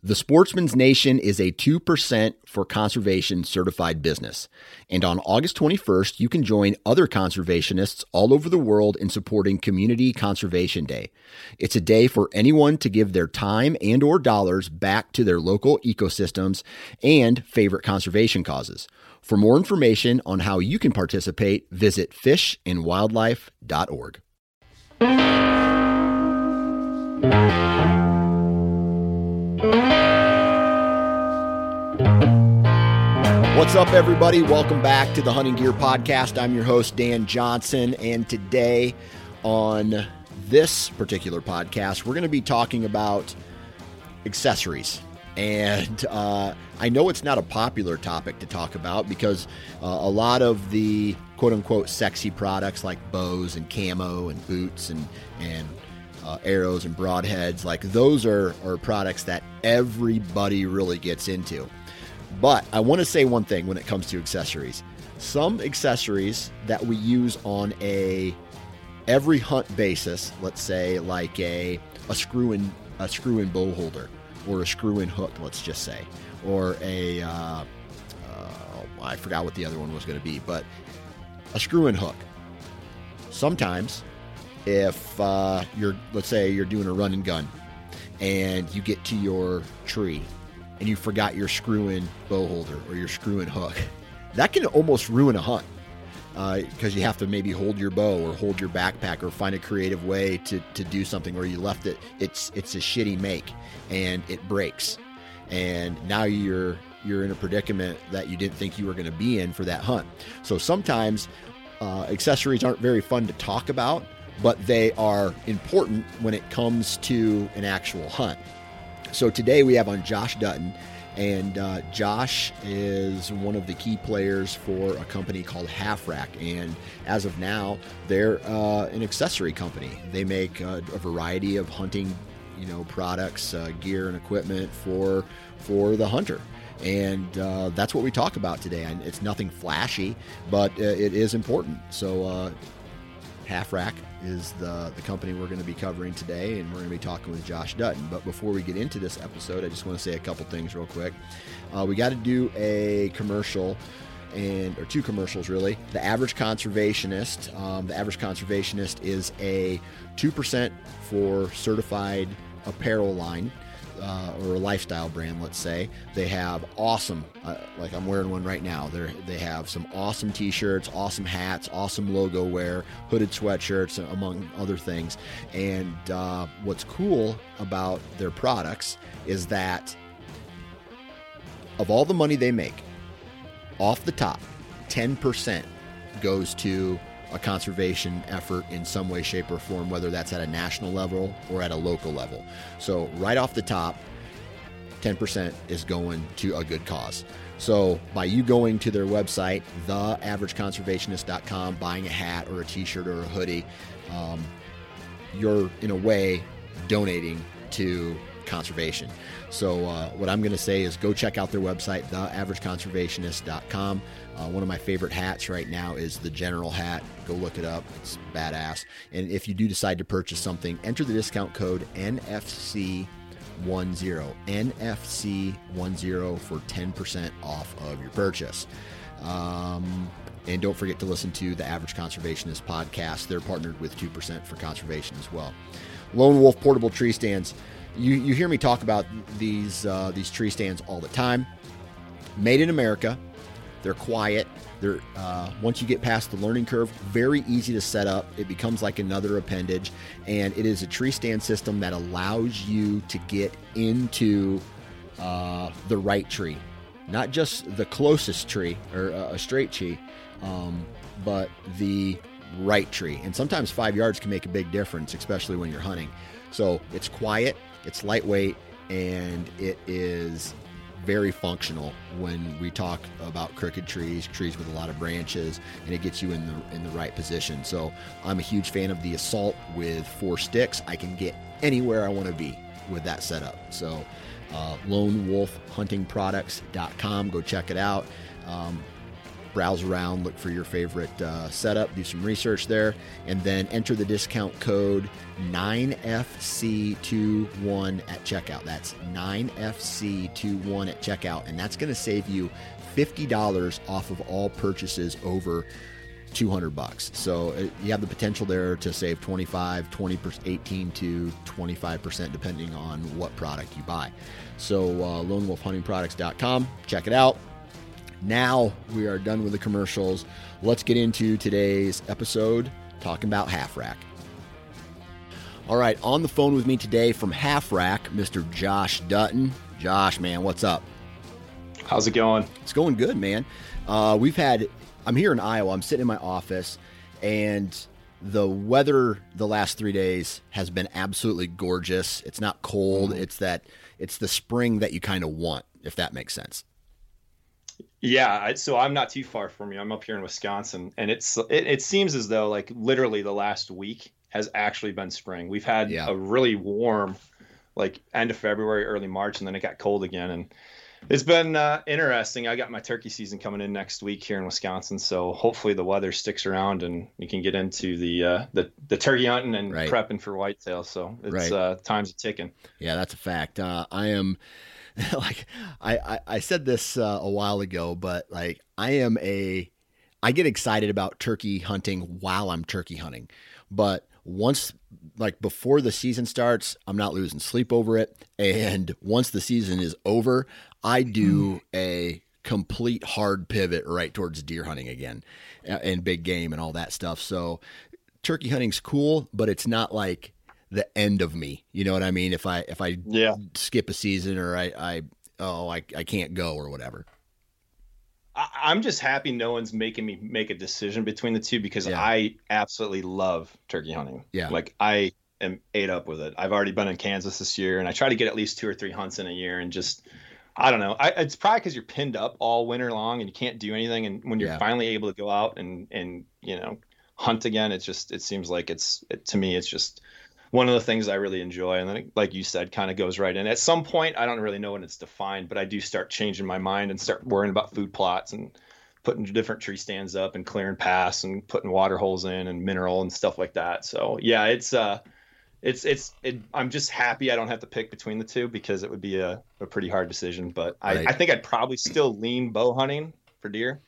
The Sportsman's Nation is a 2% for conservation certified business. And on August 21st, you can join other conservationists all over the world in supporting Community Conservation Day. It's a day for anyone to give their time and or dollars back to their local ecosystems and favorite conservation causes. For more information on how you can participate, visit fishandwildlife.org. What's up, everybody? Welcome back to the Hunting Gear Podcast. I'm your host, Dan Johnson, and today on this particular podcast, we're going to be talking about accessories. And uh, I know it's not a popular topic to talk about because uh, a lot of the quote unquote sexy products like bows and camo and boots and, and uh, arrows and broadheads, like those are, are products that everybody really gets into. But I want to say one thing when it comes to accessories. Some accessories that we use on a every hunt basis, let's say like a a screw in a screw in bow holder or a screw in hook, let's just say, or a uh, uh, I forgot what the other one was going to be, but a screw in hook. Sometimes, if uh, you're let's say you're doing a run and gun, and you get to your tree and you forgot your screw in bow holder or your screw in hook, that can almost ruin a hunt because uh, you have to maybe hold your bow or hold your backpack or find a creative way to, to do something or you left it it's it's a shitty make and it breaks. And now you're you're in a predicament that you didn't think you were going to be in for that hunt. So sometimes uh, accessories aren't very fun to talk about but they are important when it comes to an actual hunt so today we have on Josh Dutton, and uh, Josh is one of the key players for a company called Half Rack. And as of now, they're uh, an accessory company. They make uh, a variety of hunting, you know, products, uh, gear, and equipment for for the hunter. And uh, that's what we talk about today. And it's nothing flashy, but uh, it is important. So Half Rack is the, the company we're going to be covering today, and we're going to be talking with Josh Dutton. But before we get into this episode, I just want to say a couple things real quick. Uh, we got to do a commercial and or two commercials really. The average conservationist, um, the average conservationist is a two percent for certified apparel line uh, or a lifestyle brand, let's say, they have awesome, uh, like I'm wearing one right now. They they have some awesome T-shirts, awesome hats, awesome logo wear, hooded sweatshirts, among other things. And uh, what's cool about their products is that of all the money they make, off the top, 10% goes to a conservation effort in some way, shape, or form, whether that's at a national level or at a local level. So, right off the top, 10% is going to a good cause. So, by you going to their website, theaverageconservationist.com, buying a hat or a t shirt or a hoodie, um, you're in a way donating to conservation. So, uh, what I'm going to say is go check out their website, theaverageconservationist.com. Uh, one of my favorite hats right now is the General hat. Go look it up. It's badass. And if you do decide to purchase something, enter the discount code NFC10. NFC10 for 10% off of your purchase. Um, and don't forget to listen to the Average Conservationist podcast. They're partnered with 2% for conservation as well. Lone Wolf portable tree stands. You, you hear me talk about these uh, these tree stands all the time. Made in America, they're quiet. They're uh, once you get past the learning curve, very easy to set up. It becomes like another appendage, and it is a tree stand system that allows you to get into uh, the right tree, not just the closest tree or uh, a straight tree, um, but the right tree. And sometimes five yards can make a big difference, especially when you're hunting. So it's quiet, it's lightweight, and it is very functional when we talk about crooked trees, trees with a lot of branches, and it gets you in the in the right position. So I'm a huge fan of the assault with four sticks. I can get anywhere I want to be with that setup. So, uh, lonewolfhuntingproducts.com. Go check it out. Um, browse around, look for your favorite uh, setup, do some research there, and then enter the discount code 9FC21 at checkout. That's 9FC21 at checkout, and that's going to save you $50 off of all purchases over 200 bucks. So uh, you have the potential there to save 25, 20, 18 to 25% depending on what product you buy. So uh, lonewolfhuntingproducts.com, check it out. Now we are done with the commercials. Let's get into today's episode talking about Half Rack. All right, on the phone with me today from Half Rack, Mr. Josh Dutton. Josh, man, what's up? How's it going? It's going good, man. Uh, we've had, I'm here in Iowa, I'm sitting in my office, and the weather the last three days has been absolutely gorgeous. It's not cold. Mm. It's that, it's the spring that you kind of want, if that makes sense. Yeah, so I'm not too far from you. I'm up here in Wisconsin, and it's it, it seems as though like literally the last week has actually been spring. We've had yeah. a really warm, like end of February, early March, and then it got cold again, and it's been uh, interesting. I got my turkey season coming in next week here in Wisconsin, so hopefully the weather sticks around and you can get into the uh, the, the turkey hunting and right. prepping for whitetail. So it's right. uh, time's ticking. Yeah, that's a fact. Uh, I am like I, I, I said this uh, a while ago, but like I am a I get excited about turkey hunting while I'm turkey hunting, but once like before the season starts, I'm not losing sleep over it, and once the season is over, I do mm. a complete hard pivot right towards deer hunting again and big game and all that stuff. So turkey hunting's cool, but it's not like the end of me. You know what I mean? If I if I yeah. skip a season or I I oh I I can't go or whatever. I, am just happy no one's making me make a decision between the two because yeah. I absolutely love turkey hunting. Yeah, like I am ate up with it. I've already been in Kansas this year, and I try to get at least two or three hunts in a year, and just I don't know. I, it's probably because you're pinned up all winter long and you can't do anything. And when you're yeah. finally able to go out and and you know hunt again, it's just it seems like it's it, to me it's just one of the things I really enjoy. And then, like you said, kind of goes right in. At some point, I don't really know when it's defined, but I do start changing my mind and start worrying about food plots and putting different tree stands up and clearing paths and putting water holes in and mineral and stuff like that. So yeah, it's uh, it's it's it, I'm just happy I don't have to pick between the two because it would be a, a pretty hard decision. But I, right. I think I'd probably still lean bow hunting for deer.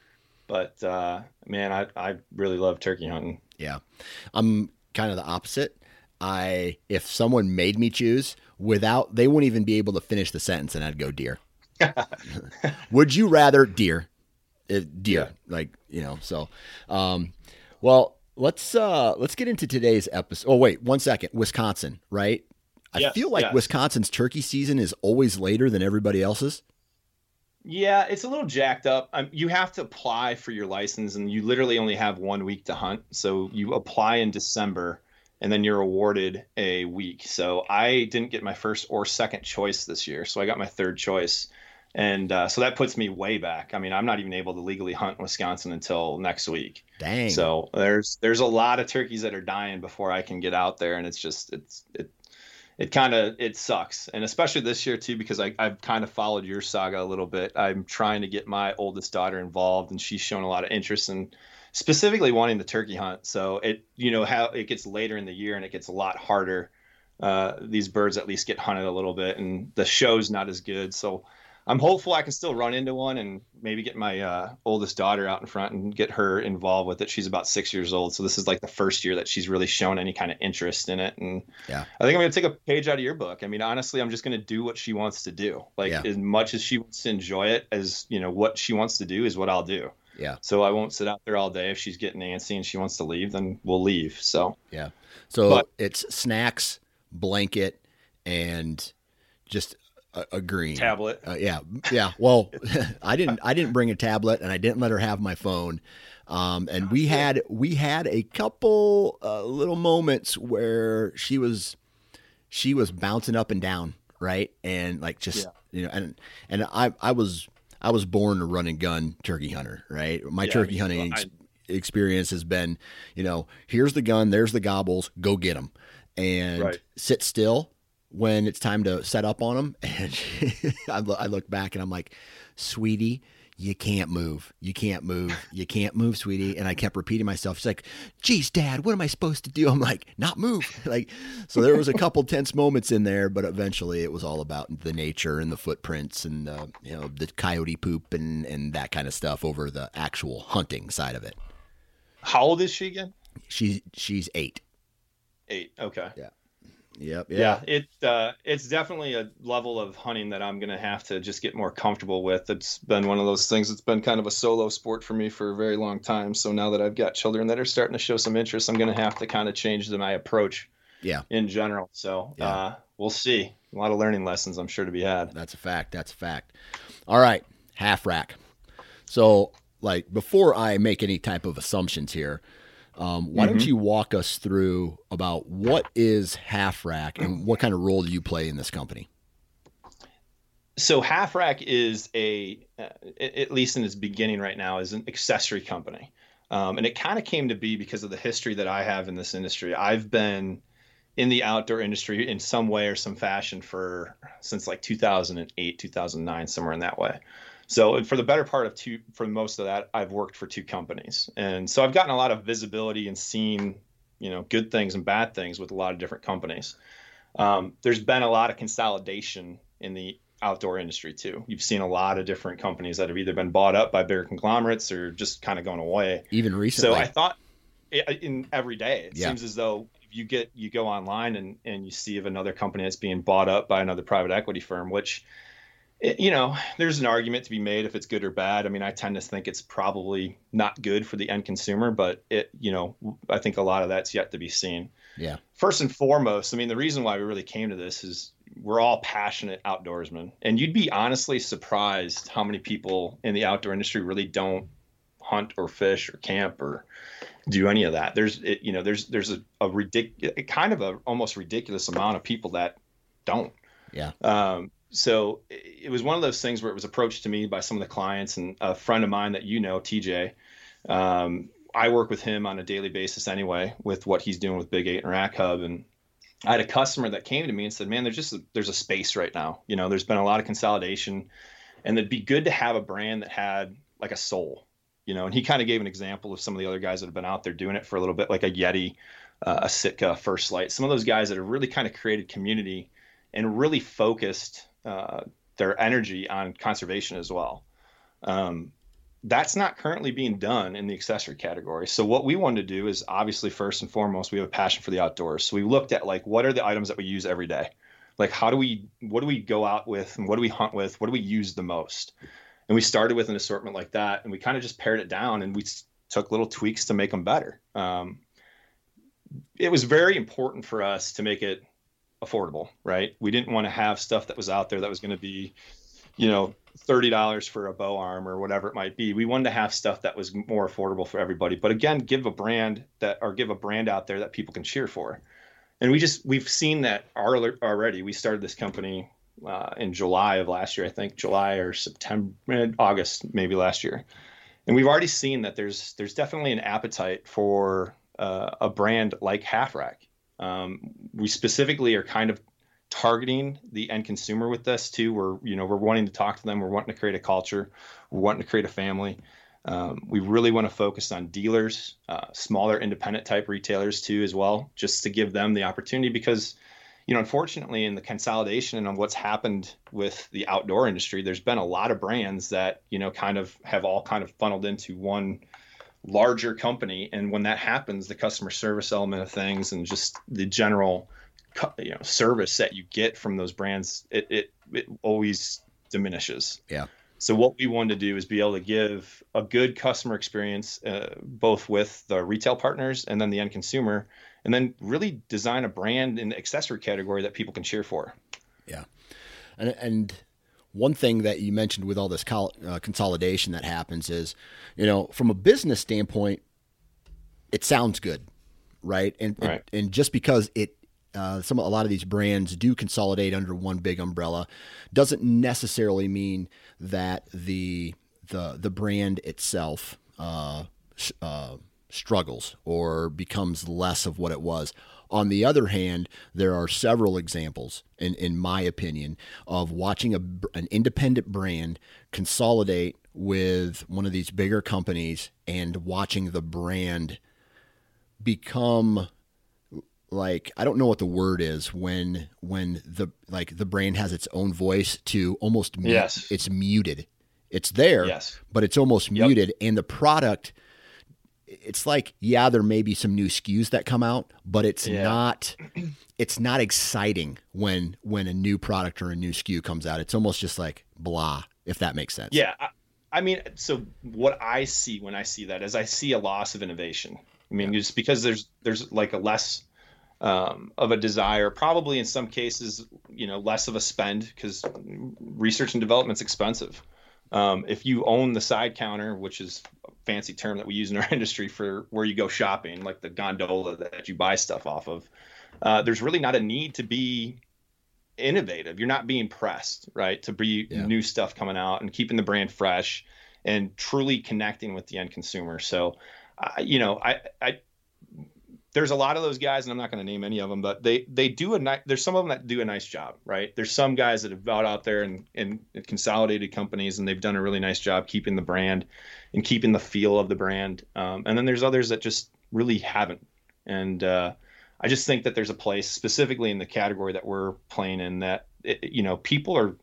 But uh, man, I I really love turkey hunting. Yeah, I'm kind of the opposite. I if someone made me choose without they wouldn't even be able to finish the sentence and I'd go deer. Would you rather deer? If, deer, yeah. like you know. So, um, well, let's uh let's get into today's episode. Oh wait, one second. Wisconsin, right? I yes, feel like yes. Wisconsin's turkey season is always later than everybody else's. Yeah, it's a little jacked up. Um, you have to apply for your license, and you literally only have one week to hunt. So you apply in December, and then you're awarded a week. So I didn't get my first or second choice this year, so I got my third choice, and uh, so that puts me way back. I mean, I'm not even able to legally hunt in Wisconsin until next week. Dang. So there's there's a lot of turkeys that are dying before I can get out there, and it's just it's it it kind of it sucks and especially this year too because I, i've kind of followed your saga a little bit i'm trying to get my oldest daughter involved and she's shown a lot of interest in specifically wanting the turkey hunt. So it you know how it gets later in the year and it gets a lot harder. Uh, these birds at least get hunted a little bit, and the show's not as good. So I'm hopeful I can still run into one and maybe get my uh, oldest daughter out in front and get her involved with it. She's about six years old, so this is like the first year that she's really shown any kind of interest in it. And yeah, I think I'm going to take a page out of your book. I mean, honestly, I'm just going to do what she wants to do. Like yeah. as much as she wants to enjoy it, as you know, what she wants to do is what I'll do. Yeah. So I won't sit out there all day. If she's getting antsy and she wants to leave, then we'll leave. So yeah. So but, it's snacks, blanket, and just a, a green tablet. Uh, yeah, yeah. Well, I didn't. I didn't bring a tablet, and I didn't let her have my phone. Um, and we had we had a couple uh, little moments where she was she was bouncing up and down, right, and like just yeah. you know, and and I I was I was born a run and gun turkey hunter, right? My yeah, turkey hunting ex- experience has been, you know, here's the gun, there's the gobbles, go get them. and right. sit still when it's time to set up on them. And I look back and I'm like, sweetie, you can't move. You can't move. You can't move, sweetie. And I kept repeating myself. She's like, geez, dad, what am I supposed to do? I'm like, not move. like, so there was a couple tense moments in there, but eventually it was all about the nature and the footprints and, uh, you know, the coyote poop and, and that kind of stuff over the actual hunting side of it. How old is she again? She's, she's eight. Eight. Okay. Yeah. Yep. Yeah. yeah it uh, it's definitely a level of hunting that I'm gonna have to just get more comfortable with. It's been one of those things. It's been kind of a solo sport for me for a very long time. So now that I've got children that are starting to show some interest, I'm gonna have to kind of change the, my approach. Yeah. In general. So yeah. uh, we'll see. A lot of learning lessons, I'm sure, to be had. That's a fact. That's a fact. All right, half rack. So, like, before I make any type of assumptions here, um, why mm-hmm. don't you walk us through about what is Half Rack and what kind of role do you play in this company? So Half Rack is a, uh, at least in its beginning right now, is an accessory company, um, and it kind of came to be because of the history that I have in this industry. I've been in the outdoor industry in some way or some fashion for since like 2008, 2009, somewhere in that way. So for the better part of two, for most of that, I've worked for two companies, and so I've gotten a lot of visibility and seen, you know, good things and bad things with a lot of different companies. Um, there's been a lot of consolidation in the outdoor industry too. You've seen a lot of different companies that have either been bought up by bigger conglomerates or just kind of going away. Even recently. So I thought in every day, it yeah. seems as though you get you go online and and you see of another company that's being bought up by another private equity firm, which it, you know, there's an argument to be made if it's good or bad. I mean, I tend to think it's probably not good for the end consumer, but it, you know, I think a lot of that's yet to be seen. Yeah. First and foremost, I mean, the reason why we really came to this is we're all passionate outdoorsmen, and you'd be honestly surprised how many people in the outdoor industry really don't hunt or fish or camp or do any of that. There's, it, you know, there's there's a, a ridiculous, kind of a almost ridiculous amount of people that don't. Yeah. Um, so it was one of those things where it was approached to me by some of the clients and a friend of mine that you know, TJ. Um, I work with him on a daily basis anyway with what he's doing with Big Eight and Rack Hub. And I had a customer that came to me and said, "Man, there's just a, there's a space right now. You know, there's been a lot of consolidation, and it'd be good to have a brand that had like a soul. You know." And he kind of gave an example of some of the other guys that have been out there doing it for a little bit, like a Yeti, uh, a Sitka, First Lite, Some of those guys that have really kind of created community and really focused uh, their energy on conservation as well. Um, that's not currently being done in the accessory category. So what we wanted to do is obviously first and foremost we have a passion for the outdoors. So we looked at like what are the items that we use every day? Like how do we what do we go out with and what do we hunt with? What do we use the most? And we started with an assortment like that and we kind of just pared it down and we took little tweaks to make them better. Um, it was very important for us to make it affordable, right? We didn't want to have stuff that was out there that was going to be, you know, thirty dollars for a bow arm or whatever it might be. We wanted to have stuff that was more affordable for everybody, but again, give a brand that or give a brand out there that people can cheer for. And we just we've seen that already. We started this company uh, in July of last year, I think July or September, August maybe last year, and we've already seen that there's there's definitely an appetite for uh, a brand like Half Rack um, we specifically are kind of targeting the end consumer with this too. We're you know we're wanting to talk to them. We're wanting to create a culture. We're wanting to create a family. Um, we really want to focus on dealers, uh, smaller independent type retailers too as well, just to give them the opportunity because you know unfortunately in the consolidation and what's happened with the outdoor industry, there's been a lot of brands that you know kind of have all kind of funneled into one larger company and when that happens the customer service element of things and just the general you know service that you get from those brands it it, it always diminishes. Yeah. So what we wanted to do is be able to give a good customer experience uh, both with the retail partners and then the end consumer and then really design a brand in the accessory category that people can cheer for. Yeah. And and one thing that you mentioned with all this col- uh, consolidation that happens is, you know, from a business standpoint, it sounds good, right? And right. and, and just because it uh, some a lot of these brands do consolidate under one big umbrella doesn't necessarily mean that the the the brand itself uh, uh, struggles or becomes less of what it was. On the other hand, there are several examples, in, in my opinion, of watching a, an independent brand consolidate with one of these bigger companies and watching the brand become like I don't know what the word is when when the like the brand has its own voice to almost yes. it's muted. It's there, yes. but it's almost yep. muted and the product it's like yeah there may be some new SKUs that come out, but it's yeah. not it's not exciting when when a new product or a new SKU comes out. It's almost just like blah if that makes sense. Yeah. I, I mean, so what I see when I see that is I see a loss of innovation. I mean, yeah. just because there's there's like a less um, of a desire, probably in some cases, you know, less of a spend because research and development's expensive. Um, if you own the side counter, which is a fancy term that we use in our industry for where you go shopping, like the gondola that you buy stuff off of, uh, there's really not a need to be innovative. You're not being pressed, right, to be yeah. new stuff coming out and keeping the brand fresh and truly connecting with the end consumer. So, uh, you know, I, I there's a lot of those guys, and I'm not going to name any of them, but they they do a nice. There's some of them that do a nice job, right? There's some guys that have got out there and, and consolidated companies, and they've done a really nice job keeping the brand and keeping the feel of the brand. Um, and then there's others that just really haven't. And uh, I just think that there's a place, specifically in the category that we're playing in, that it, you know people are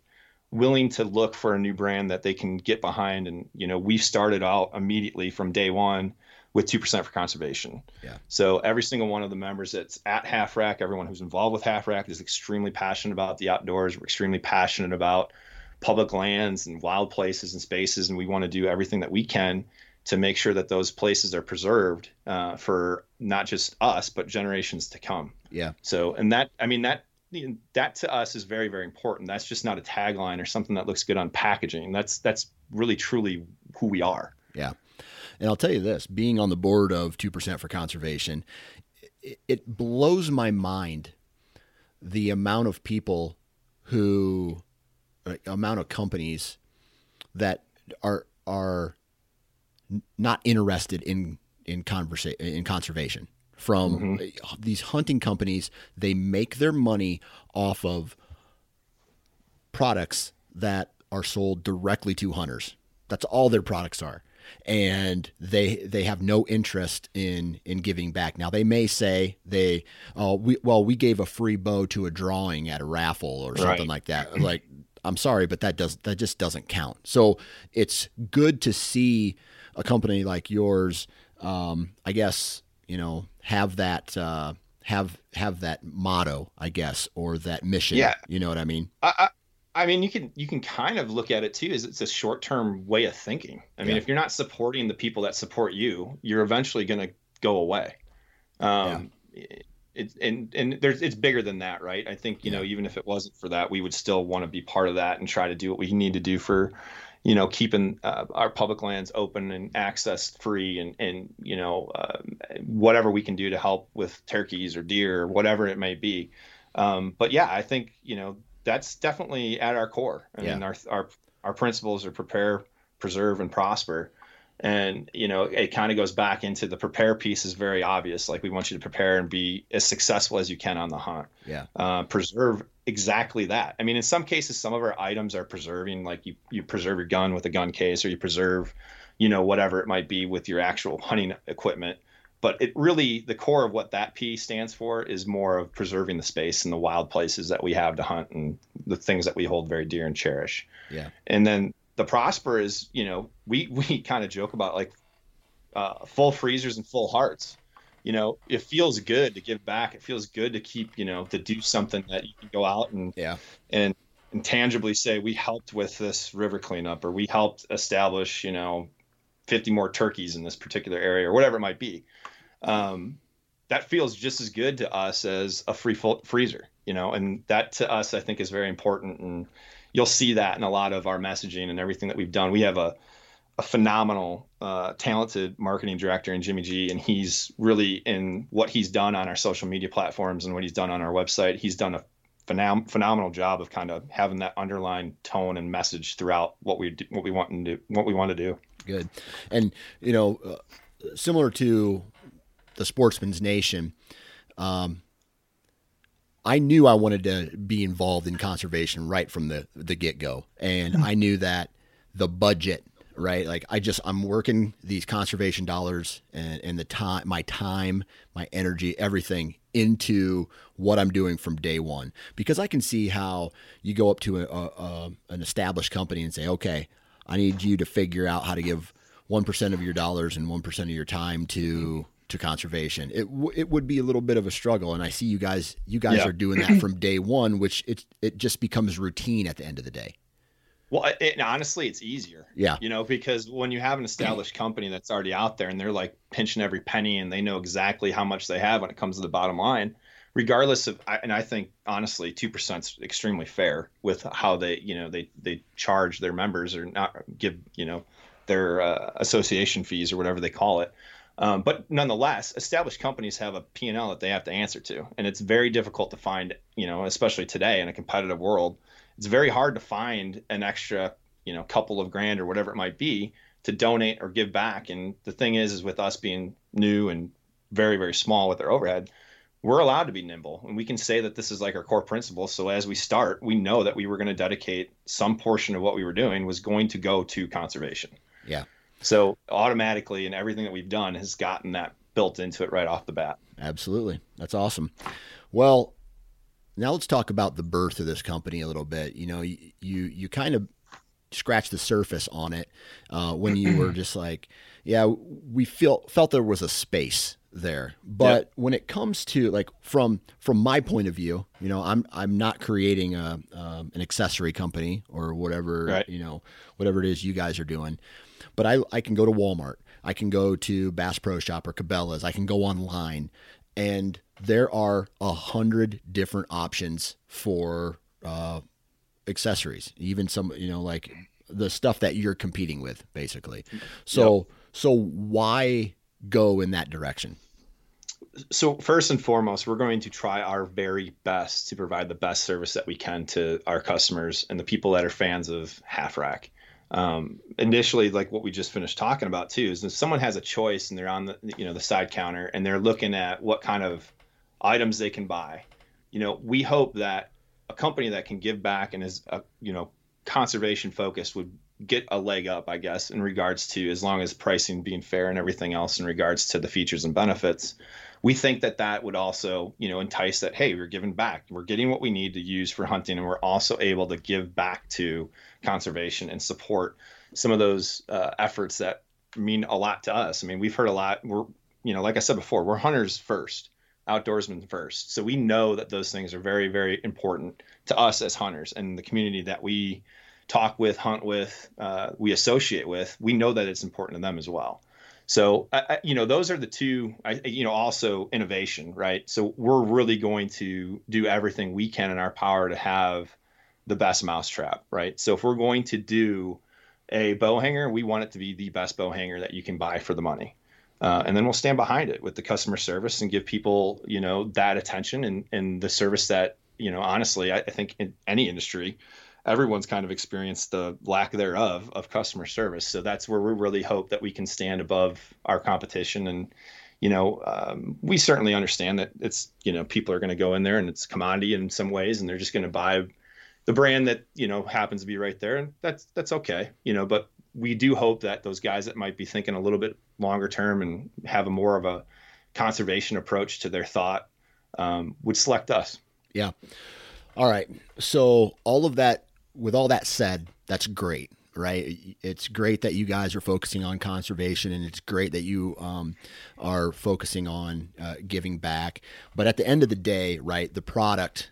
willing to look for a new brand that they can get behind. And you know, we started out immediately from day one with 2% for conservation. Yeah. So every single one of the members that's at Half Rack, everyone who's involved with Half Rack is extremely passionate about the outdoors. We're extremely passionate about public lands and wild places and spaces. And we want to do everything that we can to make sure that those places are preserved uh, for not just us, but generations to come. Yeah. So, and that, I mean, that, that to us is very, very important. That's just not a tagline or something that looks good on packaging. That's, that's really truly who we are. Yeah. And I'll tell you this being on the board of 2% for conservation, it, it blows my mind the amount of people who, amount of companies that are, are not interested in, in, conversa- in conservation from mm-hmm. these hunting companies. They make their money off of products that are sold directly to hunters. That's all their products are and they they have no interest in in giving back. Now they may say they oh we well we gave a free bow to a drawing at a raffle or something right. like that. Like I'm sorry, but that does that just doesn't count. So it's good to see a company like yours. Um, I guess you know have that. Uh, have have that motto, I guess, or that mission. Yeah, you know what I mean. I, I mean, you can you can kind of look at it too as it's a short term way of thinking. I mean, yeah. if you're not supporting the people that support you, you're eventually going to go away. Um, yeah. It, and and there's it's bigger than that, right? I think you yeah. know even if it wasn't for that, we would still want to be part of that and try to do what we need to do for, you know, keeping uh, our public lands open and access free, and and you know uh, whatever we can do to help with turkeys or deer or whatever it may be. Um, but yeah, I think you know that's definitely at our core. I yeah. mean, our our our principles are prepare, preserve, and prosper. And you know, it kind of goes back into the prepare piece is very obvious. Like we want you to prepare and be as successful as you can on the hunt. Yeah. Uh, preserve exactly that. I mean, in some cases, some of our items are preserving, like you you preserve your gun with a gun case, or you preserve, you know, whatever it might be with your actual hunting equipment but it really the core of what that P stands for is more of preserving the space and the wild places that we have to hunt and the things that we hold very dear and cherish. Yeah. And then the prosper is, you know, we we kind of joke about like uh, full freezers and full hearts. You know, it feels good to give back. It feels good to keep, you know, to do something that you can go out and yeah and and tangibly say we helped with this river cleanup or we helped establish, you know, 50 more turkeys in this particular area or whatever it might be. Um, that feels just as good to us as a free freezer, you know, and that to us, I think is very important. And you'll see that in a lot of our messaging and everything that we've done. We have a, a phenomenal, uh, talented marketing director in Jimmy G, and he's really in what he's done on our social media platforms and what he's done on our website. He's done a phenom- phenomenal job of kind of having that underlying tone and message throughout what we do, what we want to do, what we want to do. Good, and you know, uh, similar to the Sportsman's Nation, um, I knew I wanted to be involved in conservation right from the the get go, and I knew that the budget right? Like I just I'm working these conservation dollars and, and the time, my time, my energy, everything into what I'm doing from day one. Because I can see how you go up to a, a, an established company and say, okay, I need you to figure out how to give one percent of your dollars and one percent of your time to to conservation. It w- it would be a little bit of a struggle, and I see you guys you guys yeah. are doing that from day one, which it it just becomes routine at the end of the day. Well, it, honestly, it's easier. Yeah. You know, because when you have an established company that's already out there and they're like pinching every penny and they know exactly how much they have when it comes to the bottom line, regardless of, and I think honestly, 2% is extremely fair with how they, you know, they, they charge their members or not give, you know, their uh, association fees or whatever they call it. Um, but nonetheless, established companies have a P&L that they have to answer to. And it's very difficult to find, you know, especially today in a competitive world it's very hard to find an extra, you know, couple of grand or whatever it might be to donate or give back. And the thing is, is with us being new and very, very small with our overhead, we're allowed to be nimble and we can say that this is like our core principle. So as we start, we know that we were going to dedicate some portion of what we were doing was going to go to conservation. Yeah. So automatically and everything that we've done has gotten that built into it right off the bat. Absolutely. That's awesome. Well, now let's talk about the birth of this company a little bit. You know, you you, you kind of scratched the surface on it uh, when you were just like, yeah, we feel felt there was a space there. But yep. when it comes to like from from my point of view, you know, I'm I'm not creating a um, an accessory company or whatever right. you know whatever it is you guys are doing. But I I can go to Walmart, I can go to Bass Pro Shop or Cabela's, I can go online, and there are a hundred different options for uh, accessories, even some, you know, like the stuff that you're competing with, basically. So, yep. so why go in that direction? So first and foremost, we're going to try our very best to provide the best service that we can to our customers and the people that are fans of Half Rack um, initially like what we just finished talking about too is if someone has a choice and they're on the you know the side counter and they're looking at what kind of items they can buy you know we hope that a company that can give back and is a, you know conservation focused would get a leg up i guess in regards to as long as pricing being fair and everything else in regards to the features and benefits. We think that that would also you know entice that hey we're giving back. We're getting what we need to use for hunting and we're also able to give back to conservation and support some of those uh, efforts that mean a lot to us. I mean we've heard a lot. We're you know like i said before we're hunters first outdoorsmen first. So we know that those things are very very important to us as hunters and the community that we talk with hunt with uh, we associate with we know that it's important to them as well. So, I, you know, those are the two, I, you know, also innovation, right? So we're really going to do everything we can in our power to have the best mousetrap, right? So if we're going to do a bow hanger, we want it to be the best bow hanger that you can buy for the money. Uh, and then we'll stand behind it with the customer service and give people, you know, that attention and, and the service that, you know, honestly, I, I think in any industry, everyone's kind of experienced the lack thereof of customer service. So that's where we really hope that we can stand above our competition. And, you know, um, we certainly understand that it's, you know, people are going to go in there and it's commodity in some ways, and they're just going to buy the brand that, you know, happens to be right there. And that's, that's okay, you know, but we do hope that those guys that might be thinking a little bit longer term and have a more of a conservation approach to their thought um, would select us. Yeah. All right. So all of that with all that said, that's great, right? It's great that you guys are focusing on conservation, and it's great that you um, are focusing on uh, giving back. But at the end of the day, right, the product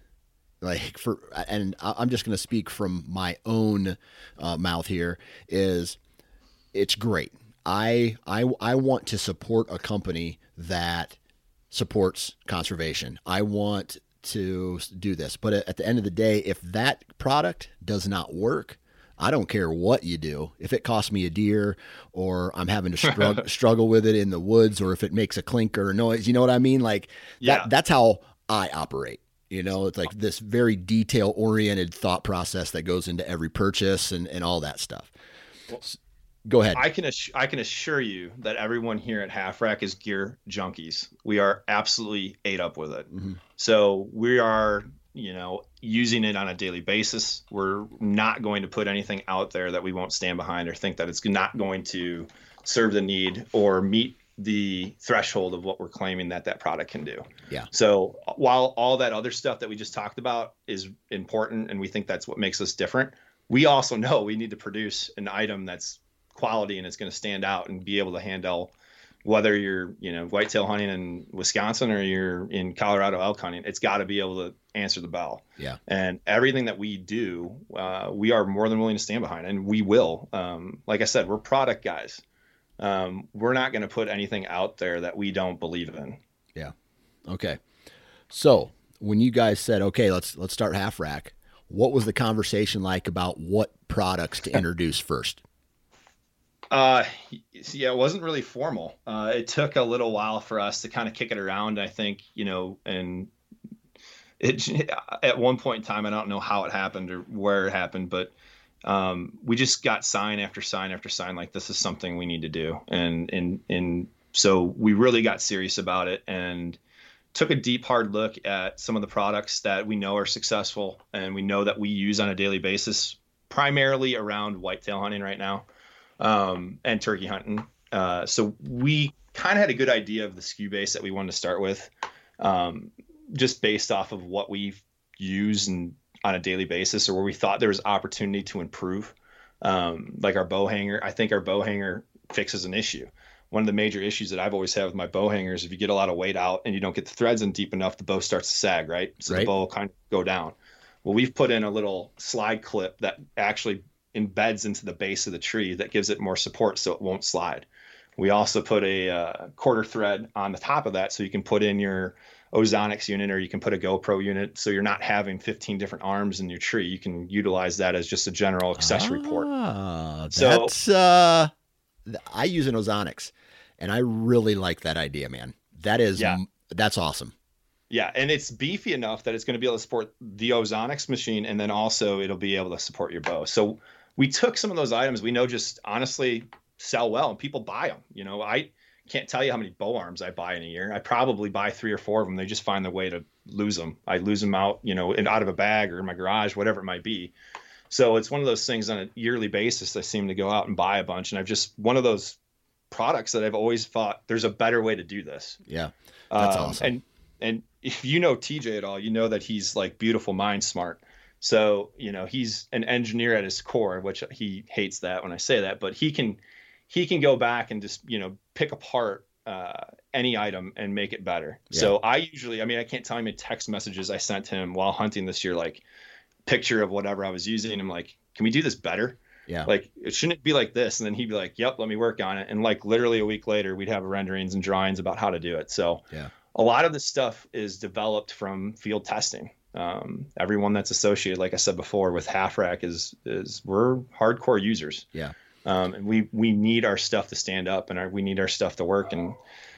like for and i'm just going to speak from my own uh, mouth here is it's great I, I i want to support a company that supports conservation i want to do this. But at the end of the day, if that product does not work, I don't care what you do. If it costs me a deer or I'm having to struggle, struggle with it in the woods or if it makes a clinker or a noise, you know what I mean? Like yeah. that's how I operate. You know, it's like this very detail oriented thought process that goes into every purchase and, and all that stuff. Well, Go ahead. I can ass- I can assure you that everyone here at Half Rack is gear junkies. We are absolutely ate up with it. Mm-hmm. So we are, you know, using it on a daily basis. We're not going to put anything out there that we won't stand behind or think that it's not going to serve the need or meet the threshold of what we're claiming that that product can do. Yeah. So while all that other stuff that we just talked about is important and we think that's what makes us different, we also know we need to produce an item that's quality and it's going to stand out and be able to handle whether you're, you know, whitetail hunting in Wisconsin or you're in Colorado elk hunting, it's got to be able to answer the bell. Yeah. And everything that we do, uh, we are more than willing to stand behind and we will. Um, like I said, we're product guys um, we're not going to put anything out there that we don't believe in. Yeah. Okay. So when you guys said, okay, let's let's start half rack, what was the conversation like about what products to introduce first? Uh, yeah, it wasn't really formal. Uh, it took a little while for us to kind of kick it around. I think you know, and it at one point in time, I don't know how it happened or where it happened, but um, we just got sign after sign after sign like this is something we need to do. And and and so we really got serious about it and took a deep hard look at some of the products that we know are successful and we know that we use on a daily basis primarily around whitetail hunting right now um, and turkey hunting. Uh, so we kind of had a good idea of the SKU base that we wanted to start with um, just based off of what we've used and on a daily basis or where we thought there was opportunity to improve. Um, like our bow hanger, I think our bow hanger fixes an issue. One of the major issues that I've always had with my bow hangers, if you get a lot of weight out and you don't get the threads in deep enough, the bow starts to sag, right? So right. the bow will kind of go down. Well, we've put in a little slide clip that actually embeds into the base of the tree that gives it more support so it won't slide. We also put a uh, quarter thread on the top of that so you can put in your Ozonics unit or you can put a GoPro unit so you're not having 15 different arms in your tree. You can utilize that as just a general accessory ah, port. So that's uh I use an Ozonics and I really like that idea, man. That is yeah. that's awesome. Yeah, and it's beefy enough that it's going to be able to support the Ozonics machine and then also it'll be able to support your bow. So we took some of those items we know just honestly sell well and people buy them. You know, I can't tell you how many bow arms I buy in a year. I probably buy three or four of them. They just find the way to lose them. I lose them out, you know, in, out of a bag or in my garage, whatever it might be. So it's one of those things on a yearly basis. I seem to go out and buy a bunch, and I've just one of those products that I've always thought there's a better way to do this. Yeah, that's um, awesome. And and if you know TJ at all, you know that he's like beautiful mind smart. So you know he's an engineer at his core, which he hates that when I say that, but he can he can go back and just you know pick apart uh, any item and make it better. Yeah. So I usually, I mean, I can't tell him in text messages I sent him while hunting this year, like picture of whatever I was using. I'm like, can we do this better? Yeah. Like it shouldn't be like this. And then he'd be like, yep, let me work on it. And like literally a week later, we'd have renderings and drawings about how to do it. So yeah, a lot of this stuff is developed from field testing. Um, everyone that's associated, like I said before, with Half Rack is is we're hardcore users. Yeah. Um, and we we need our stuff to stand up, and our, we need our stuff to work. And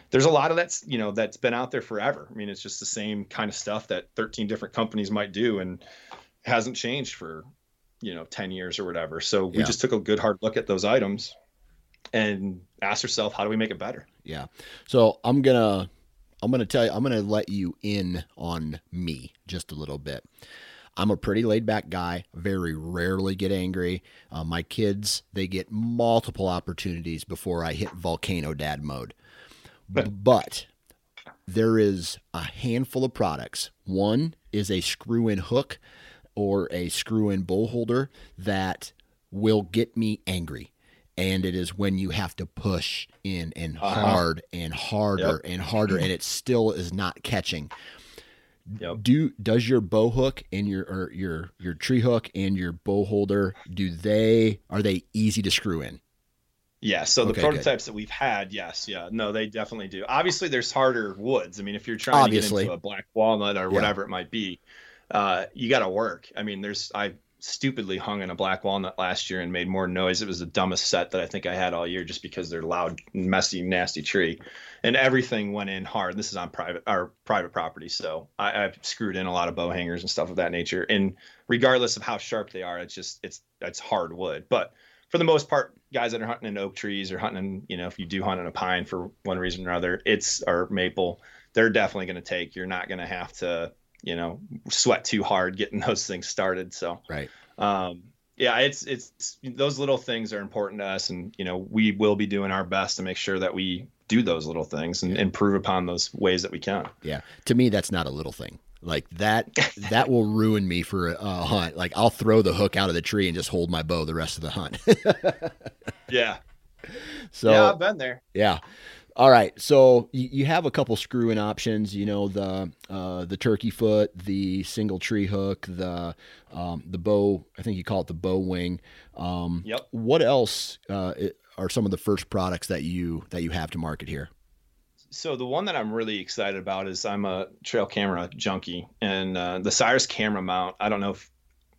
there's a lot of that's you know that's been out there forever. I mean, it's just the same kind of stuff that 13 different companies might do, and hasn't changed for you know 10 years or whatever. So we yeah. just took a good hard look at those items and asked ourselves, how do we make it better? Yeah. So I'm gonna I'm gonna tell you I'm gonna let you in on me just a little bit. I'm a pretty laid back guy, very rarely get angry. Uh, my kids, they get multiple opportunities before I hit volcano dad mode. but there is a handful of products. One is a screw in hook or a screw in bow holder that will get me angry. And it is when you have to push in and uh-huh. hard and harder yep. and harder, and it still is not catching. Yep. Do does your bow hook and your or your your tree hook and your bow holder do they are they easy to screw in? Yeah, so the okay, prototypes good. that we've had, yes, yeah, no, they definitely do. Obviously, there's harder woods. I mean, if you're trying Obviously. to get into a black walnut or whatever it might be, uh, you got to work. I mean, there's I stupidly hung in a black walnut last year and made more noise. It was the dumbest set that I think I had all year just because they're loud, messy, nasty tree. And everything went in hard. This is on private our private property. So I, have screwed in a lot of bow hangers and stuff of that nature. And regardless of how sharp they are, it's just it's it's hard wood. But for the most part, guys that are hunting in oak trees or hunting, in, you know, if you do hunt in a pine for one reason or other, it's or maple, they're definitely going to take. You're not going to have to, you know, sweat too hard getting those things started. So right. Um, yeah, it's it's those little things are important to us, and you know we will be doing our best to make sure that we do those little things and improve upon those ways that we can. Yeah, to me, that's not a little thing. Like that, that will ruin me for a, a, hunt. Like I'll throw the hook out of the tree and just hold my bow the rest of the hunt. yeah. So yeah, I've been there. Yeah. All right, so you, you have a couple screw-in options. You know the uh, the turkey foot, the single tree hook, the um, the bow. I think you call it the bow wing. Um, yep. What else uh, are some of the first products that you that you have to market here? So the one that I'm really excited about is I'm a trail camera junkie, and uh, the Cyrus camera mount. I don't know if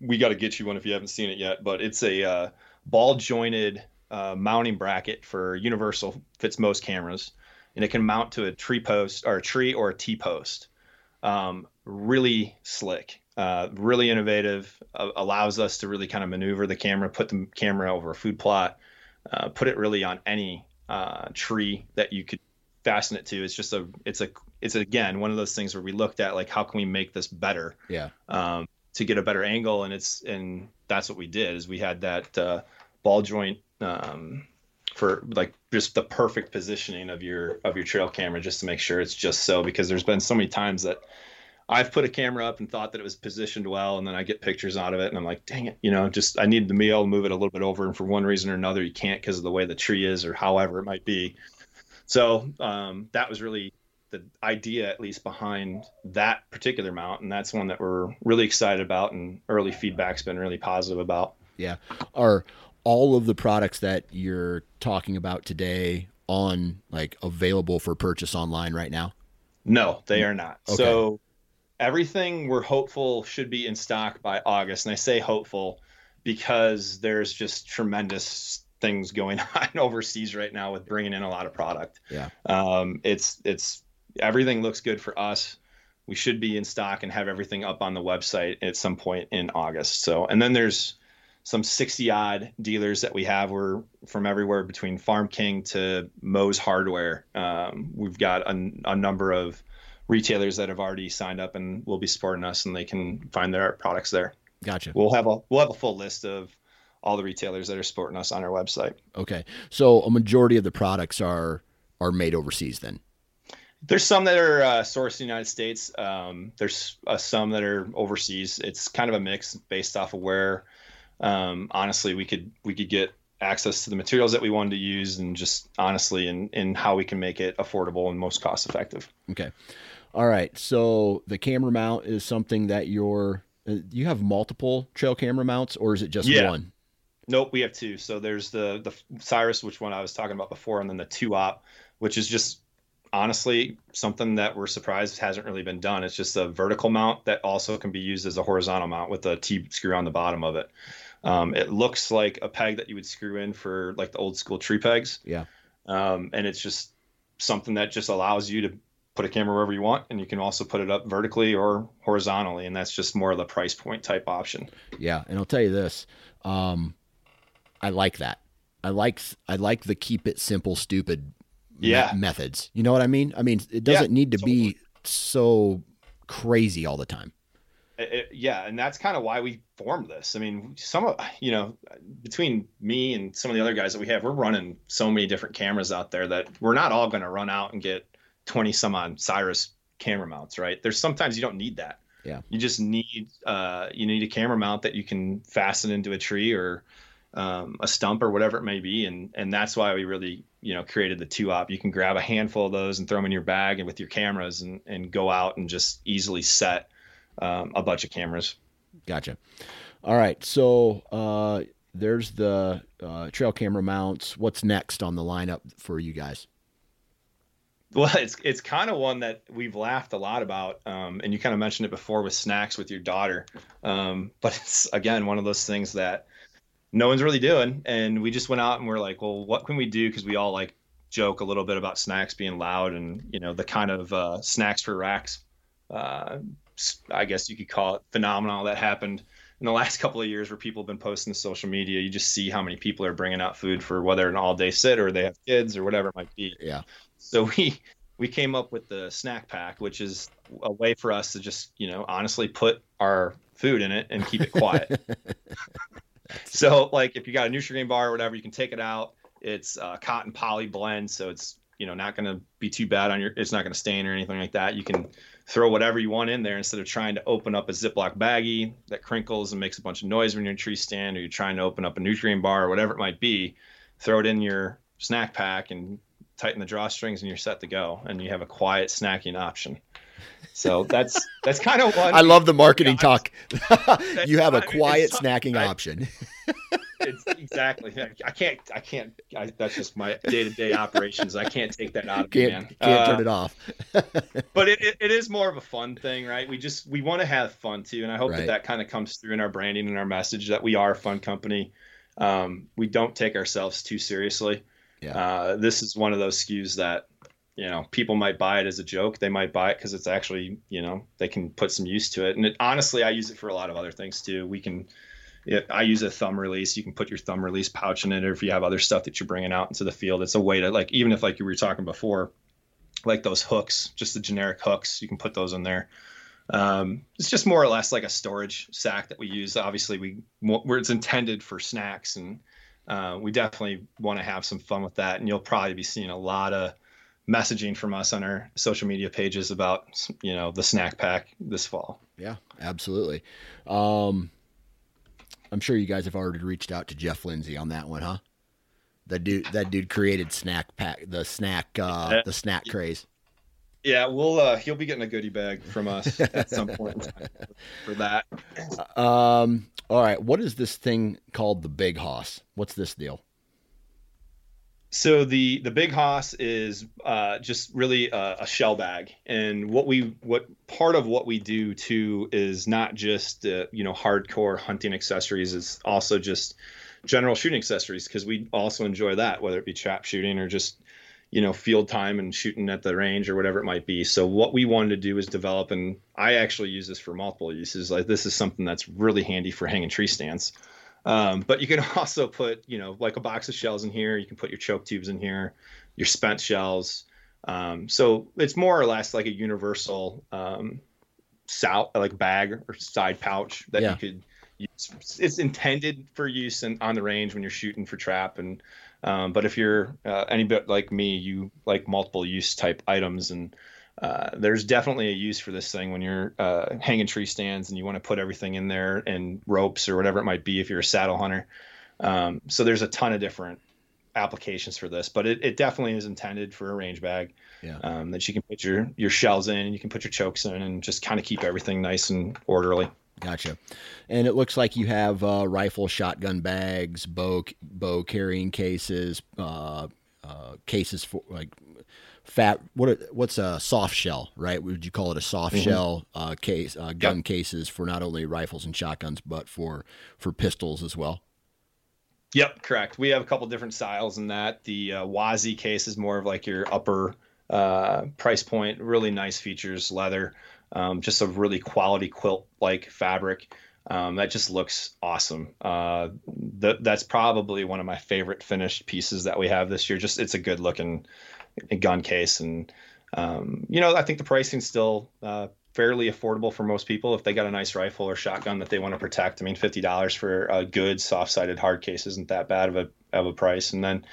we got to get you one if you haven't seen it yet, but it's a uh, ball jointed uh, mounting bracket for universal fits most cameras, and it can mount to a tree post or a tree or a T post. Um, really slick, uh, really innovative. Uh, allows us to really kind of maneuver the camera, put the camera over a food plot, uh, put it really on any uh, tree that you could fasten it to. It's just a, it's a, it's again one of those things where we looked at like how can we make this better? Yeah. Um, to get a better angle, and it's and that's what we did is we had that uh, ball joint um, for like just the perfect positioning of your of your trail camera just to make sure it's just so because there's been so many times that I've put a camera up and thought that it was positioned well, and then I get pictures out of it, and I'm like, dang it, you know, just I need to be able to move it a little bit over, and for one reason or another, you can't because of the way the tree is or however it might be. So um, that was really the idea, at least behind that particular mount, and that's one that we're really excited about, and early feedback's been really positive about. Yeah, are all of the products that you're talking about today on like available for purchase online right now? No, they are not. Okay. So everything we're hopeful should be in stock by August. And I say hopeful because there's just tremendous things going on overseas right now with bringing in a lot of product. Yeah. Um, it's, it's, everything looks good for us. We should be in stock and have everything up on the website at some point in August. So, and then there's, some 60 odd dealers that we have were from everywhere between Farm King to Moe's Hardware. Um, we've got a, a, number of retailers that have already signed up and will be supporting us, and they can find their products there. Gotcha. We'll have a we'll have a full list of all the retailers that are supporting us on our website. Okay, so a majority of the products are are made overseas then. There's some that are uh, sourced in the United States. Um, there's uh, some that are overseas. It's kind of a mix based off of where um, honestly, we could we could get access to the materials that we wanted to use, and just honestly, and in, in how we can make it affordable and most cost effective. Okay, all right. So the camera mount is something that you're uh, you have multiple trail camera mounts, or is it just yeah. one? Nope, we have two. So there's the the Cyrus, which one I was talking about before, and then the two op, which is just honestly something that we're surprised hasn't really been done. It's just a vertical mount that also can be used as a horizontal mount with a T screw on the bottom of it. Um, it looks like a peg that you would screw in for like the old school tree pegs. Yeah. Um, and it's just something that just allows you to put a camera wherever you want, and you can also put it up vertically or horizontally, and that's just more of the price point type option. Yeah, and I'll tell you this, um, I like that. I like I like the keep it simple, stupid yeah. me- methods. You know what I mean? I mean, it doesn't yeah, need to totally. be so crazy all the time. It, yeah, and that's kind of why we formed this. I mean, some of you know, between me and some of the other guys that we have, we're running so many different cameras out there that we're not all going to run out and get twenty some on Cyrus camera mounts, right? There's sometimes you don't need that. Yeah. You just need uh, you need a camera mount that you can fasten into a tree or um, a stump or whatever it may be, and and that's why we really you know created the two op. You can grab a handful of those and throw them in your bag and with your cameras and and go out and just easily set um, a bunch of cameras. Gotcha. All right, so uh, there's the uh, trail camera mounts. What's next on the lineup for you guys? Well, it's it's kind of one that we've laughed a lot about, um, and you kind of mentioned it before with snacks with your daughter. Um, but it's again one of those things that no one's really doing, and we just went out and we're like, well, what can we do? Because we all like joke a little bit about snacks being loud, and you know the kind of uh, snacks for racks uh, I guess you could call it phenomenal that happened in the last couple of years where people have been posting to social media, you just see how many people are bringing out food for whether an all day sit or they have kids or whatever it might be. Yeah. So we we came up with the snack pack, which is a way for us to just you know honestly put our food in it and keep it quiet. so like if you got a Nutrigrain bar or whatever, you can take it out. It's a cotton poly blend, so it's you know not going to be too bad on your. It's not going to stain or anything like that. You can throw whatever you want in there instead of trying to open up a Ziploc baggie that crinkles and makes a bunch of noise when you're in a tree stand, or you're trying to open up a Nutrient bar or whatever it might be. Throw it in your snack pack and tighten the drawstrings, and you're set to go. And you have a quiet snacking option. So that's that's kind of one. I love the marketing yeah, talk. you have a quiet snacking I, option. it's exactly. I can't. I can't. I, that's just my day to day operations. I can't take that out of can't, man. Can't uh, turn it off. but it, it, it is more of a fun thing, right? We just we want to have fun too, and I hope right. that that kind of comes through in our branding and our message that we are a fun company. Um, we don't take ourselves too seriously. Yeah. Uh, this is one of those SKUs that you know people might buy it as a joke they might buy it because it's actually you know they can put some use to it and it, honestly i use it for a lot of other things too we can it, i use a thumb release you can put your thumb release pouch in it or if you have other stuff that you're bringing out into the field it's a way to like even if like you were talking before like those hooks just the generic hooks you can put those in there um, it's just more or less like a storage sack that we use obviously we where it's intended for snacks and uh, we definitely want to have some fun with that and you'll probably be seeing a lot of messaging from us on our social media pages about you know the snack pack this fall. Yeah, absolutely. Um, I'm sure you guys have already reached out to Jeff Lindsay on that one, huh? That dude, that dude created snack pack, the snack, uh, the snack craze. Yeah, we'll uh, he'll be getting a goodie bag from us at some point for that. Um, all right, what is this thing called the Big Hoss? What's this deal? So the the big hoss is uh, just really a, a, shell bag, and what we what part of what we do too is not just uh, you know hardcore hunting accessories. It's also just general shooting accessories because we also enjoy that, whether it be trap shooting or just you know field time and shooting at the range or whatever it might be. So what we wanted to do is develop, and I actually use this for multiple uses. Like this is something that's really handy for hanging tree stands. Um, but you can also put, you know, like a box of shells in here. You can put your choke tubes in here, your spent shells. Um, so it's more or less like a universal um, sal- like bag or side pouch that yeah. you could use. It's intended for use in, on the range when you're shooting for trap. And um, but if you're uh, any bit like me, you like multiple use type items and uh, there's definitely a use for this thing when you're uh, hanging tree stands and you want to put everything in there and ropes or whatever it might be if you're a saddle hunter. Um, so there's a ton of different applications for this, but it, it definitely is intended for a range bag yeah. um, that you can put your, your shells in and you can put your chokes in and just kind of keep everything nice and orderly. Gotcha. And it looks like you have uh, rifle, shotgun bags, bow, bow carrying cases, uh, uh, cases for like fat what what's a soft shell right would you call it a soft mm-hmm. shell uh, case uh, gun yep. cases for not only rifles and shotguns but for for pistols as well yep correct we have a couple different styles in that the uh, wazi case is more of like your upper uh, price point really nice features leather um, just a really quality quilt like fabric um, that just looks awesome. Uh, th- that's probably one of my favorite finished pieces that we have this year. Just it's a good looking gun case, and um, you know I think the pricing's still uh, fairly affordable for most people if they got a nice rifle or shotgun that they want to protect. I mean, fifty dollars for a good soft-sided hard case isn't that bad of a of a price. And then,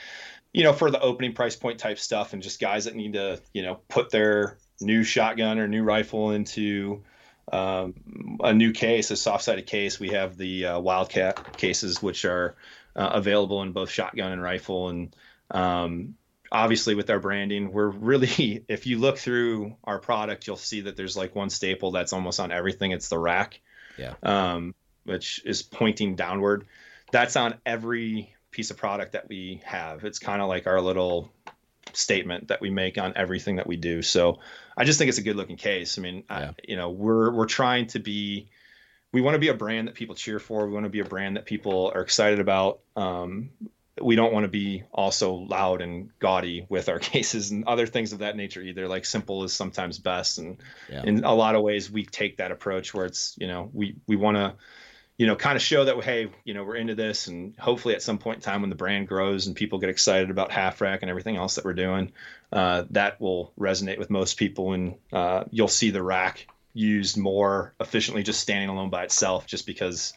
you know, for the opening price point type stuff, and just guys that need to you know put their new shotgun or new rifle into um, a new case, a soft-sided case. We have the uh, Wildcat cases, which are uh, available in both shotgun and rifle, and um, obviously with our branding we're really if you look through our product you'll see that there's like one staple that's almost on everything. It's the rack yeah. um, which is pointing downward. That's on every piece of product that we have. It's kind of like our little statement that we make on everything that we do. So i just think it's a good looking case. I mean yeah. I, you know we're we're trying to be we want to be a brand that people cheer for. We want to be a brand that people are excited about. Um, we don't want to be also loud and gaudy with our cases and other things of that nature either. Like simple is sometimes best, and yeah. in a lot of ways we take that approach where it's you know we we want to you know, kind of show that hey, you know, we're into this, and hopefully at some point in time when the brand grows and people get excited about half rack and everything else that we're doing, uh, that will resonate with most people, and uh, you'll see the rack used more efficiently just standing alone by itself, just because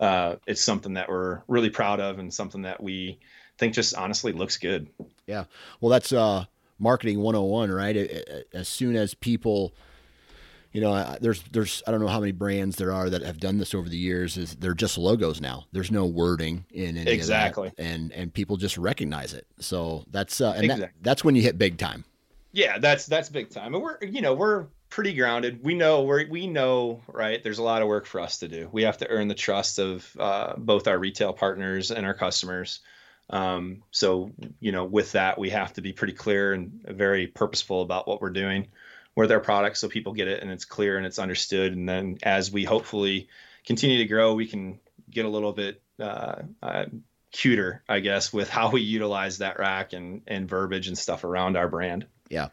uh, it's something that we're really proud of and something that we think just honestly looks good. Yeah, well, that's uh, marketing 101, right? As soon as people you know, there's there's I don't know how many brands there are that have done this over the years. Is they're just logos now. There's no wording in any exactly, and and people just recognize it. So that's uh, and exactly. that, that's when you hit big time. Yeah, that's that's big time, and we're you know we're pretty grounded. We know we we know right. There's a lot of work for us to do. We have to earn the trust of uh, both our retail partners and our customers. Um, so you know, with that, we have to be pretty clear and very purposeful about what we're doing with our products so people get it and it's clear and it's understood. And then as we hopefully continue to grow, we can get a little bit uh, uh, cuter, I guess, with how we utilize that rack and, and verbiage and stuff around our brand. Yeah.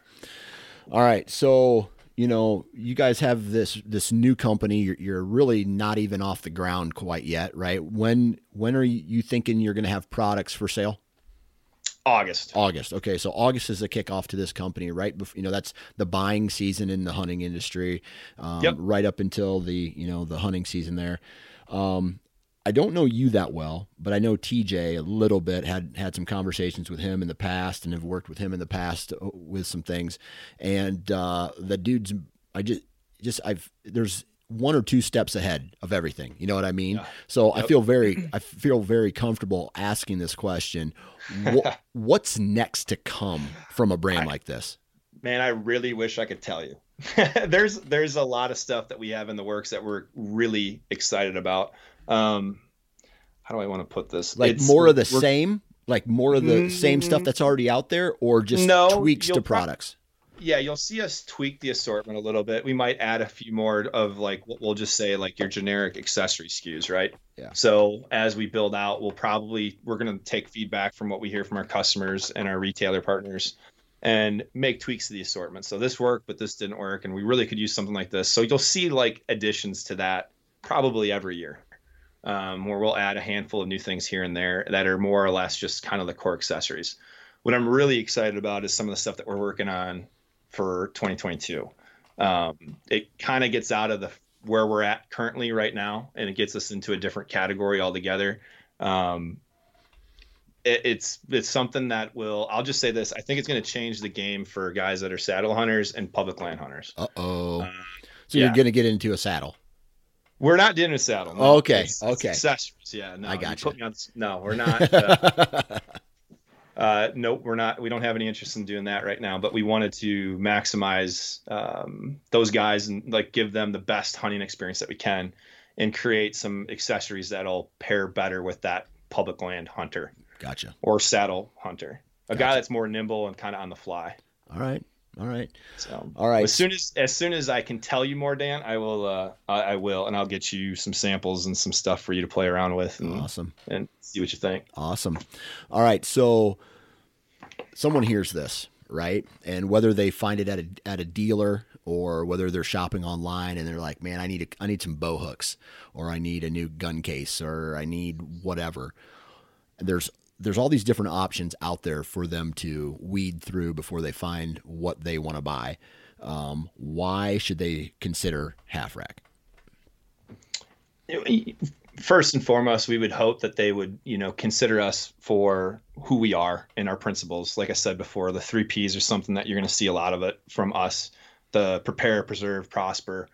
All right. So, you know, you guys have this this new company. You're, you're really not even off the ground quite yet, right? When when are you thinking you're going to have products for sale? August. August. Okay, so August is the kickoff to this company, right? Before, you know, that's the buying season in the hunting industry, um, yep. right up until the you know the hunting season there. Um, I don't know you that well, but I know TJ a little bit. Had had some conversations with him in the past, and have worked with him in the past uh, with some things. And uh, the dude's, I just just I've there's one or two steps ahead of everything. You know what I mean? Yeah. So yep. I feel very I feel very comfortable asking this question. What, what's next to come from a brand I, like this? Man, I really wish I could tell you. there's there's a lot of stuff that we have in the works that we're really excited about. Um, how do I want to put this? Like it's, more of the same, like more of the mm, same stuff that's already out there, or just no, tweaks to products yeah, you'll see us tweak the assortment a little bit. We might add a few more of like what we'll just say like your generic accessory SKUs, right? Yeah. So as we build out, we'll probably we're going to take feedback from what we hear from our customers and our retailer partners and make tweaks to the assortment. So this worked, but this didn't work and we really could use something like this. So you'll see like additions to that probably every year. Um, where we'll add a handful of new things here and there that are more or less just kind of the core accessories. What I'm really excited about is some of the stuff that we're working on for 2022. Um, it kind of gets out of the where we're at currently right now, and it gets us into a different category altogether. Um, it, it's it's something that will. I'll just say this: I think it's going to change the game for guys that are saddle hunters and public land hunters. Uh-oh. Uh So you're going to get into a saddle. We're not doing a saddle. No. okay. It's, okay. It's accessories. Yeah. No. I got you. you. On, no, we're not. Uh, uh, nope, we're not. We don't have any interest in doing that right now. But we wanted to maximize um, those guys and like give them the best hunting experience that we can, and create some accessories that'll pair better with that public land hunter. Gotcha. Or saddle hunter, a gotcha. guy that's more nimble and kind of on the fly. All right. All right. So, all right. As soon as as soon as I can tell you more, Dan, I will. Uh, I, I, will, and I'll get you some samples and some stuff for you to play around with. And, awesome. And see what you think. Awesome. All right. So, someone hears this, right? And whether they find it at a at a dealer or whether they're shopping online and they're like, "Man, I need a, I need some bow hooks, or I need a new gun case, or I need whatever." There's there's all these different options out there for them to weed through before they find what they want to buy. Um, why should they consider half rack? First and foremost, we would hope that they would, you know, consider us for who we are and our principles. Like I said before, the three P's are something that you're going to see a lot of it from us: the prepare, preserve, prosper.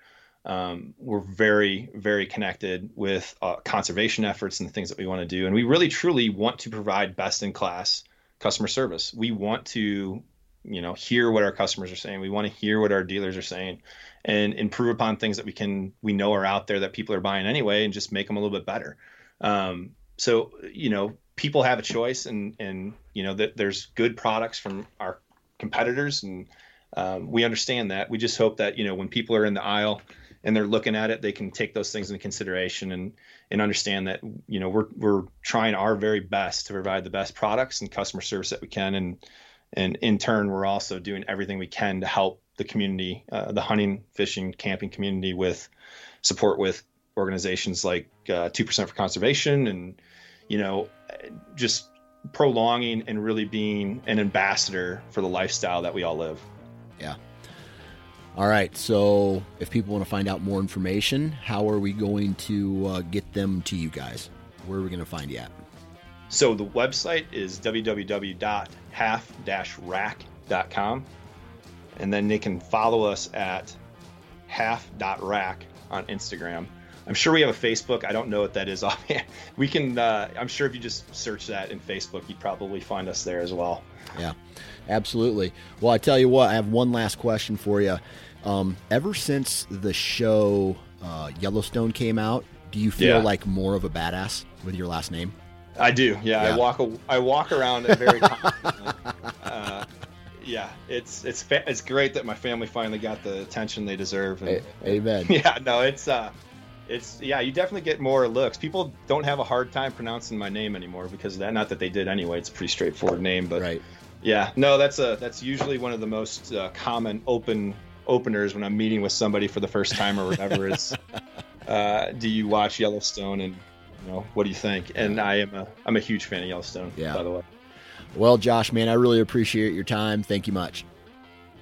Um, we're very, very connected with uh, conservation efforts and the things that we want to do. And we really, truly want to provide best in class customer service. We want to, you know, hear what our customers are saying. We want to hear what our dealers are saying and improve upon things that we can, we know are out there that people are buying anyway and just make them a little bit better. Um, so, you know, people have a choice and, and, you know, that there's good products from our competitors and, um, we understand that. We just hope that, you know, when people are in the aisle, and they're looking at it, they can take those things into consideration and and understand that you know we're we're trying our very best to provide the best products and customer service that we can, and and in turn we're also doing everything we can to help the community, uh, the hunting, fishing, camping community with support with organizations like uh, Two Percent for Conservation, and you know, just prolonging and really being an ambassador for the lifestyle that we all live. Yeah. All right. So, if people want to find out more information, how are we going to uh, get them to you guys? Where are we going to find you at? So, the website is www.half-rack.com. And then they can follow us at half.rack on Instagram. I'm sure we have a Facebook. I don't know what that is offhand. We can. Uh, I'm sure if you just search that in Facebook, you'd probably find us there as well. Yeah, absolutely. Well, I tell you what. I have one last question for you. Um, ever since the show uh, Yellowstone came out, do you feel yeah. like more of a badass with your last name? I do. Yeah, yeah. I walk. A, I walk around a very. uh, yeah, it's it's it's great that my family finally got the attention they deserve. And, Amen. Yeah, no, it's uh, it's yeah, you definitely get more looks. People don't have a hard time pronouncing my name anymore because that. Not that they did anyway. It's a pretty straightforward name, but right. Yeah, no, that's a that's usually one of the most uh, common open openers when I'm meeting with somebody for the first time or whatever. is uh, do you watch Yellowstone and you know what do you think? And I am a I'm a huge fan of Yellowstone. Yeah. By the way. Well, Josh, man, I really appreciate your time. Thank you much.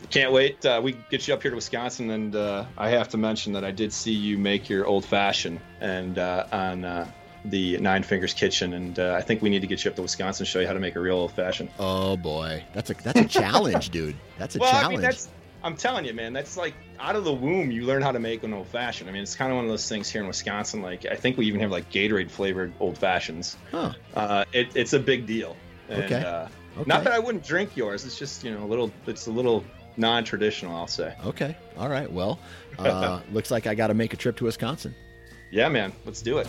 Can't wait. Uh, we get you up here to Wisconsin, and uh, I have to mention that I did see you make your old fashioned and uh, on uh, the Nine Fingers Kitchen, and uh, I think we need to get you up to Wisconsin, show you how to make a real old fashioned. Oh boy, that's a that's a challenge, dude. That's a well, challenge. I mean, that's, I'm telling you, man, that's like out of the womb, you learn how to make an old fashioned. I mean, it's kind of one of those things here in Wisconsin. Like, I think we even have like Gatorade flavored old fashions. Huh. Uh, it, it's a big deal. And, okay. Uh, okay. Not that I wouldn't drink yours. It's just you know a little. It's a little non-traditional, I'll say. Okay. All right. Well, uh, looks like I got to make a trip to Wisconsin. Yeah, man. Let's do it.